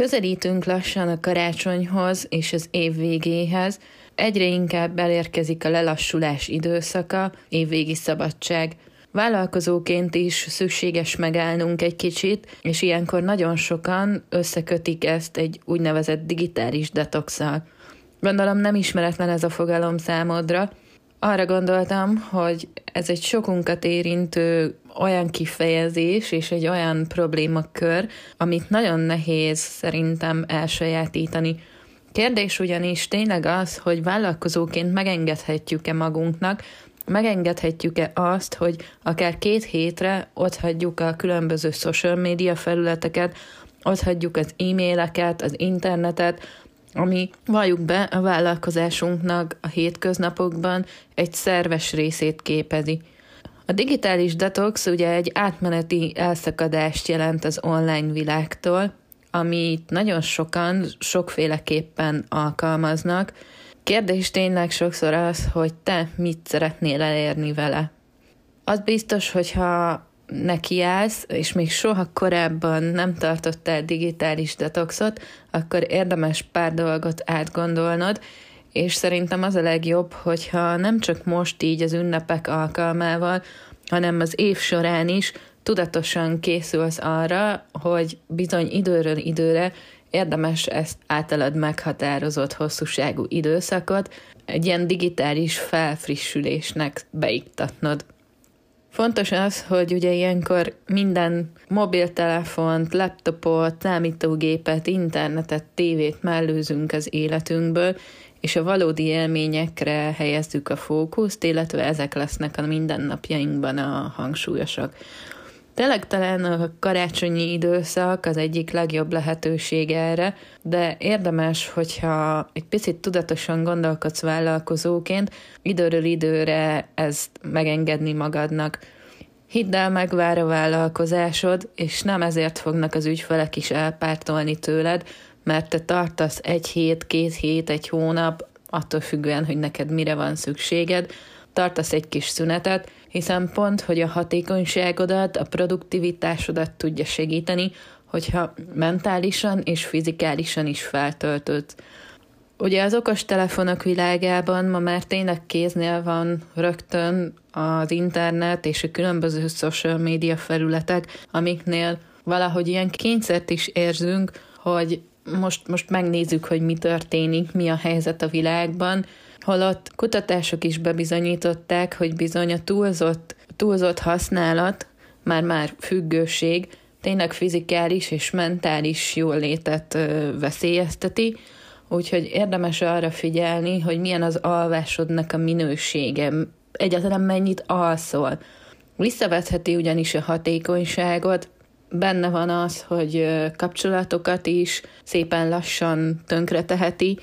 Közelítünk lassan a karácsonyhoz és az év végéhez, egyre inkább elérkezik a lelassulás időszaka, évvégi szabadság. Vállalkozóként is szükséges megállnunk egy kicsit, és ilyenkor nagyon sokan összekötik ezt egy úgynevezett digitális detoxal. Gondolom nem ismeretlen ez a fogalom számodra. Arra gondoltam, hogy ez egy sokunkat érintő olyan kifejezés és egy olyan problémakör, amit nagyon nehéz szerintem elsajátítani. Kérdés ugyanis tényleg az, hogy vállalkozóként megengedhetjük-e magunknak, megengedhetjük-e azt, hogy akár két hétre ott hagyjuk a különböző social media felületeket, ott hagyjuk az e-maileket, az internetet, ami valljuk be a vállalkozásunknak a hétköznapokban egy szerves részét képezi. A digitális detox ugye egy átmeneti elszakadást jelent az online világtól, amit nagyon sokan sokféleképpen alkalmaznak. Kérdés tényleg sokszor az, hogy te mit szeretnél elérni vele. Az biztos, hogyha nekiállsz, és még soha korábban nem tartottál digitális detoxot, akkor érdemes pár dolgot átgondolnod, és szerintem az a legjobb, hogyha nem csak most így az ünnepek alkalmával, hanem az év során is tudatosan készülsz arra, hogy bizony időről időre érdemes ezt általad meghatározott hosszúságú időszakot egy ilyen digitális felfrissülésnek beiktatnod. Fontos az, hogy ugye ilyenkor minden mobiltelefont, laptopot, számítógépet, internetet, tévét mellőzünk az életünkből, és a valódi élményekre helyezzük a fókuszt, illetve ezek lesznek a mindennapjainkban a hangsúlyosak. Tényleg talán a karácsonyi időszak az egyik legjobb lehetőség erre, de érdemes, hogyha egy picit tudatosan gondolkodsz vállalkozóként, időről időre ezt megengedni magadnak. Hidd el, megvár a vállalkozásod, és nem ezért fognak az ügyfelek is elpártolni tőled, mert te tartasz egy hét, két hét, egy hónap, attól függően, hogy neked mire van szükséged, tartasz egy kis szünetet, hiszen pont, hogy a hatékonyságodat, a produktivitásodat tudja segíteni, hogyha mentálisan és fizikálisan is feltöltöd. Ugye az okos telefonok világában ma már tényleg kéznél van rögtön az internet és a különböző social media felületek, amiknél valahogy ilyen kényszert is érzünk, hogy most, most megnézzük, hogy mi történik, mi a helyzet a világban, holott kutatások is bebizonyították, hogy bizony a túlzott, túlzott használat, már-már függőség, tényleg fizikális és mentális jólétet veszélyezteti, úgyhogy érdemes arra figyelni, hogy milyen az alvásodnak a minősége, egyáltalán mennyit alszol. Visszavetheti ugyanis a hatékonyságot, benne van az, hogy kapcsolatokat is szépen lassan tönkre teheti,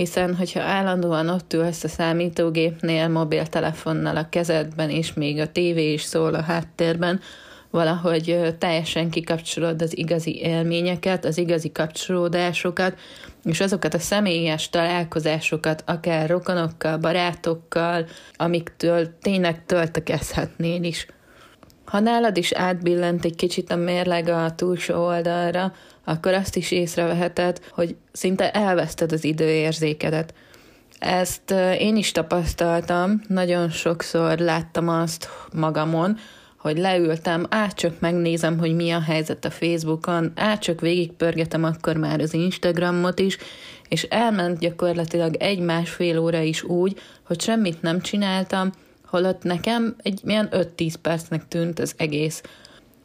hiszen hogyha állandóan ott ülsz a számítógépnél, mobiltelefonnal a kezedben, és még a tévé is szól a háttérben, valahogy teljesen kikapcsolod az igazi élményeket, az igazi kapcsolódásokat, és azokat a személyes találkozásokat, akár rokonokkal, barátokkal, amiktől tényleg töltekezhetnél is. Ha nálad is átbillent egy kicsit a mérleg a túlsó oldalra, akkor azt is észreveheted, hogy szinte elveszted az időérzékedet. Ezt én is tapasztaltam, nagyon sokszor láttam azt magamon, hogy leültem, át megnézem, hogy mi a helyzet a Facebookon, át csak végigpörgetem akkor már az Instagramot is, és elment gyakorlatilag egy-másfél óra is úgy, hogy semmit nem csináltam, holott nekem egy milyen 5-10 percnek tűnt az egész.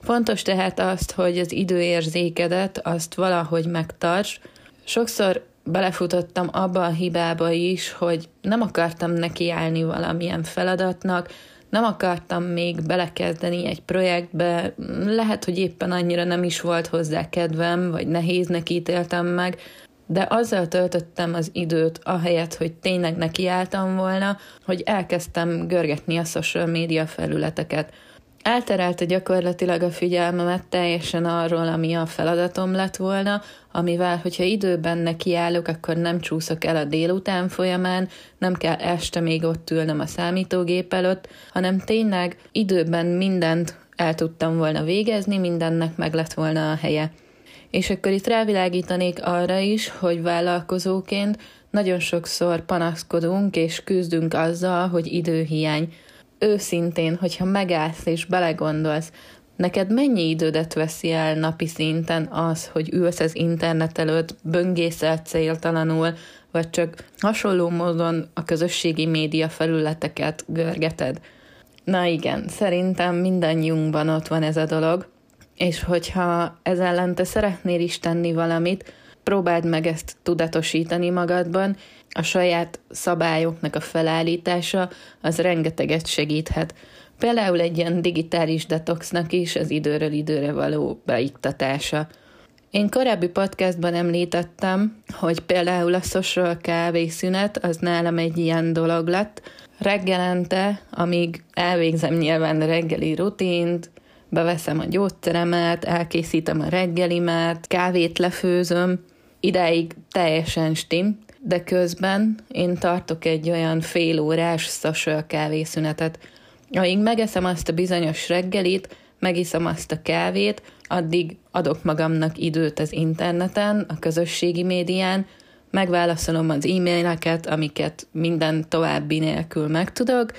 Fontos tehát azt, hogy az időérzékedet azt valahogy megtarts. Sokszor belefutottam abba a hibába is, hogy nem akartam nekiállni valamilyen feladatnak, nem akartam még belekezdeni egy projektbe, lehet, hogy éppen annyira nem is volt hozzá kedvem, vagy nehéznek ítéltem meg, de azzal töltöttem az időt, ahelyett, hogy tényleg nekiálltam volna, hogy elkezdtem görgetni a social média felületeket. Elterelte gyakorlatilag a figyelmemet teljesen arról, ami a feladatom lett volna, amivel, hogyha időben nekiállok, akkor nem csúszok el a délután folyamán, nem kell este még ott ülnöm a számítógép előtt, hanem tényleg időben mindent el tudtam volna végezni, mindennek meg lett volna a helye. És akkor itt rávilágítanék arra is, hogy vállalkozóként nagyon sokszor panaszkodunk és küzdünk azzal, hogy időhiány. Őszintén, hogyha megállsz és belegondolsz, neked mennyi idődet veszi el napi szinten az, hogy ülsz az internet előtt, böngészel céltalanul, vagy csak hasonló módon a közösségi média felületeket görgeted. Na igen, szerintem mindannyiunkban ott van ez a dolog, és hogyha ez ellen te szeretnél is tenni valamit, próbáld meg ezt tudatosítani magadban, a saját szabályoknak a felállítása az rengeteget segíthet. Például egy ilyen digitális detoxnak is az időről időre való beiktatása. Én korábbi podcastban említettem, hogy például a social kávészünet az nálam egy ilyen dolog lett. Reggelente, amíg elvégzem nyilván a reggeli rutint, beveszem a gyógyszeremet, elkészítem a reggelimet, kávét lefőzöm, idáig teljesen stim, de közben én tartok egy olyan fél órás social kávészünetet. Amíg megeszem azt a bizonyos reggelit, megiszom azt a kávét, addig adok magamnak időt az interneten, a közösségi médián, megválaszolom az e-maileket, amiket minden további nélkül megtudok,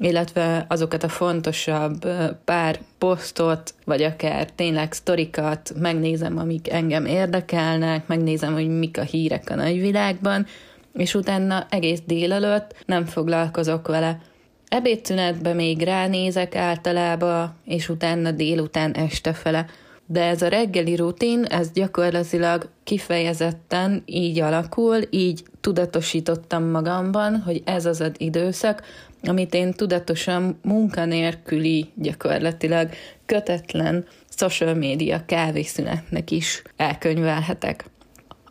illetve azokat a fontosabb pár posztot, vagy akár tényleg sztorikat megnézem, amik engem érdekelnek, megnézem, hogy mik a hírek a nagyvilágban, és utána egész délelőtt nem foglalkozok vele. Ebédszünetben még ránézek általában, és utána délután este fele. De ez a reggeli rutin, ez gyakorlatilag kifejezetten így alakul, így tudatosítottam magamban, hogy ez az az időszak, amit én tudatosan munkanélküli, gyakorlatilag kötetlen social media kávészünetnek is elkönyvelhetek.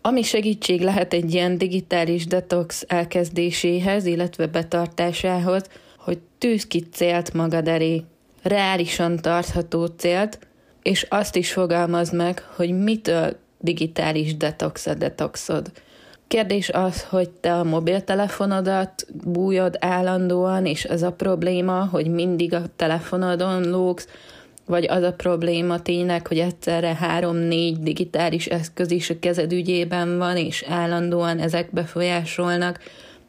Ami segítség lehet egy ilyen digitális detox elkezdéséhez, illetve betartásához, hogy tűz ki célt magad elé, reálisan tartható célt, és azt is fogalmaz meg, hogy mitől digitális detox a detoxod. Kérdés az, hogy te a mobiltelefonodat bújod állandóan, és ez a probléma, hogy mindig a telefonodon lógsz, vagy az a probléma tényleg, hogy egyszerre három-négy digitális eszköz is a kezed ügyében van, és állandóan ezek befolyásolnak.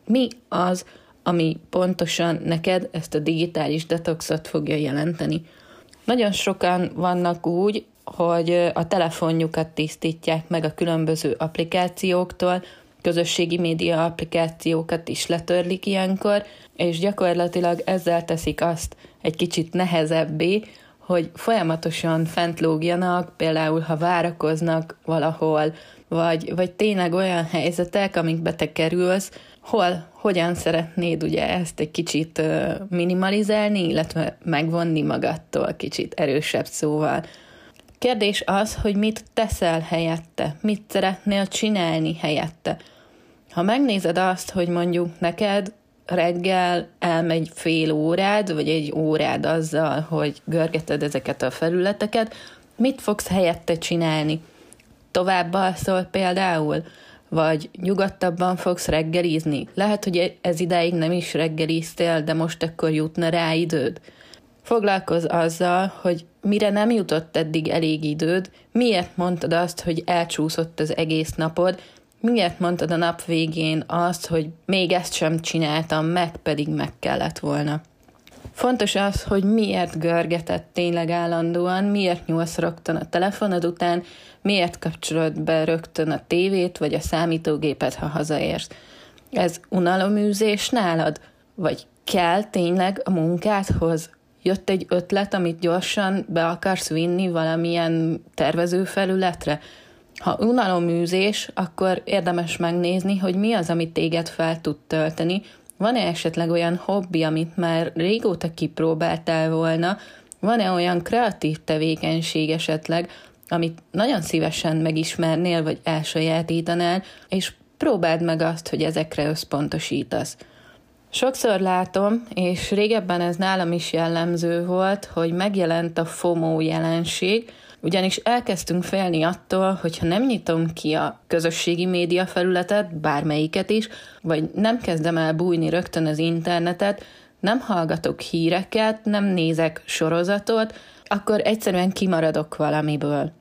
Mi az, ami pontosan neked ezt a digitális detoxot fogja jelenteni? Nagyon sokan vannak úgy, hogy a telefonjukat tisztítják meg a különböző applikációktól, közösségi média applikációkat is letörlik ilyenkor, és gyakorlatilag ezzel teszik azt egy kicsit nehezebbé, hogy folyamatosan fent lógjanak, például ha várakoznak valahol, vagy, vagy tényleg olyan helyzetek, amikbe te kerülsz, hol, hogyan szeretnéd ugye ezt egy kicsit minimalizálni, illetve megvonni magadtól kicsit erősebb szóval. Kérdés az, hogy mit teszel helyette, mit szeretnél csinálni helyette. Ha megnézed azt, hogy mondjuk neked reggel elmegy fél órád, vagy egy órád azzal, hogy görgeted ezeket a felületeket, mit fogsz helyette csinálni? Tovább alszol például? Vagy nyugodtabban fogsz reggelizni? Lehet, hogy ez idáig nem is reggeliztél, de most akkor jutna rá időd. Foglalkozz azzal, hogy mire nem jutott eddig elég időd, miért mondtad azt, hogy elcsúszott az egész napod, miért mondtad a nap végén azt, hogy még ezt sem csináltam meg, pedig meg kellett volna. Fontos az, hogy miért görgetett tényleg állandóan, miért nyúlsz rögtön a telefonod után, miért kapcsolod be rögtön a tévét vagy a számítógépet, ha hazaérsz. Ez unaloműzés nálad? Vagy kell tényleg a munkádhoz? Jött egy ötlet, amit gyorsan be akarsz vinni valamilyen tervezőfelületre? Ha unaloműzés, akkor érdemes megnézni, hogy mi az, amit téged fel tud tölteni. Van-e esetleg olyan hobbi, amit már régóta kipróbáltál volna? Van-e olyan kreatív tevékenység esetleg, amit nagyon szívesen megismernél, vagy elsajátítanál, és próbáld meg azt, hogy ezekre összpontosítasz. Sokszor látom, és régebben ez nálam is jellemző volt, hogy megjelent a FOMO jelenség, ugyanis elkezdtünk félni attól, hogyha nem nyitom ki a közösségi média felületet, bármelyiket is, vagy nem kezdem el bújni rögtön az internetet, nem hallgatok híreket, nem nézek sorozatot, akkor egyszerűen kimaradok valamiből.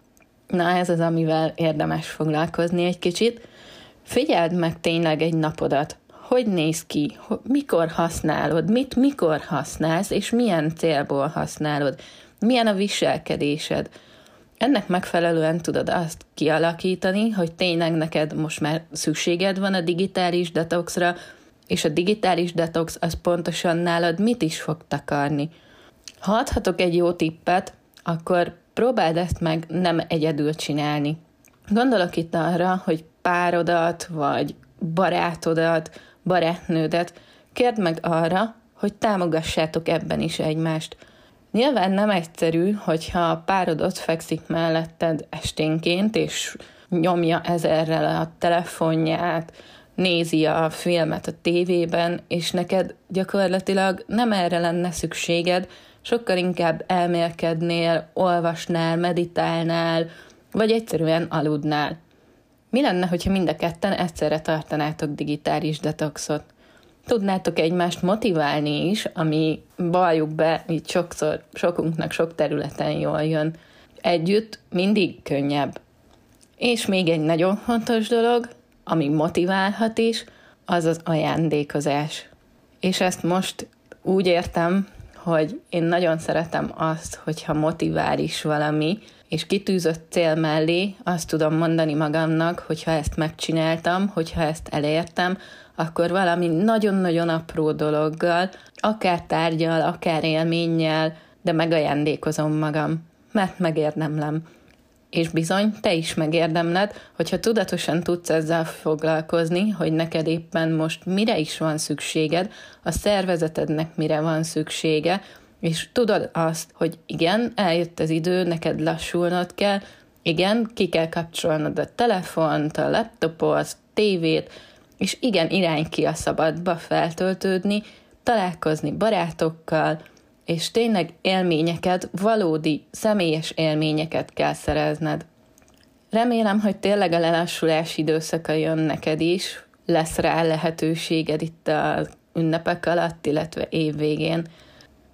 Na ez az, amivel érdemes foglalkozni egy kicsit. Figyeld meg tényleg egy napodat. Hogy néz ki? Mikor használod? Mit mikor használsz? És milyen célból használod? Milyen a viselkedésed? Ennek megfelelően tudod azt kialakítani, hogy tényleg neked most már szükséged van a digitális detoxra, és a digitális detox az pontosan nálad mit is fog takarni. Ha adhatok egy jó tippet, akkor próbáld ezt meg nem egyedül csinálni. Gondolok itt arra, hogy párodat, vagy barátodat, barátnődet kérd meg arra, hogy támogassátok ebben is egymást. Nyilván nem egyszerű, hogyha a párod ott fekszik melletted esténként, és nyomja ezerrel a telefonját, nézi a filmet a tévében, és neked gyakorlatilag nem erre lenne szükséged, sokkal inkább elmélkednél, olvasnál, meditálnál, vagy egyszerűen aludnál. Mi lenne, hogyha mind a ketten egyszerre tartanátok digitális detoxot? Tudnátok egymást motiválni is, ami baljuk be, így sokszor, sokunknak sok területen jól jön. Együtt mindig könnyebb. És még egy nagyon fontos dolog, ami motiválhat is, az az ajándékozás. És ezt most úgy értem, hogy én nagyon szeretem azt, hogyha motivál is valami, és kitűzött cél mellé azt tudom mondani magamnak, hogyha ezt megcsináltam, hogyha ezt elértem, akkor valami nagyon-nagyon apró dologgal, akár tárgyal, akár élménnyel, de megajándékozom magam, mert megérdemlem. És bizony, te is megérdemled, hogyha tudatosan tudsz ezzel foglalkozni, hogy neked éppen most mire is van szükséged, a szervezetednek mire van szüksége, és tudod azt, hogy igen, eljött az idő, neked lassulnod kell, igen, ki kell kapcsolnod a telefont, a laptopot, tévét, és igen, irány ki a szabadba feltöltődni, találkozni barátokkal, és tényleg élményeket, valódi, személyes élményeket kell szerezned. Remélem, hogy tényleg a lelassulás időszaka jön neked is, lesz rá lehetőséged itt a ünnepek alatt, illetve évvégén.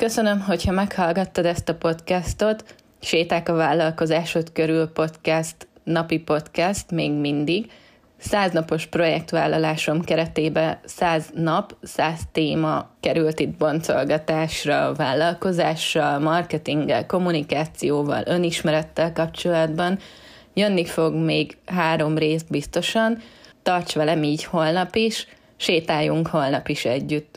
Köszönöm, hogyha meghallgattad ezt a podcastot, Séták a vállalkozásod körül podcast, napi podcast még mindig – száznapos projektvállalásom keretében száz nap, száz téma került itt boncolgatásra, vállalkozással, marketinggel, kommunikációval, önismerettel kapcsolatban. Jönni fog még három rész biztosan, tarts velem így holnap is, sétáljunk holnap is együtt.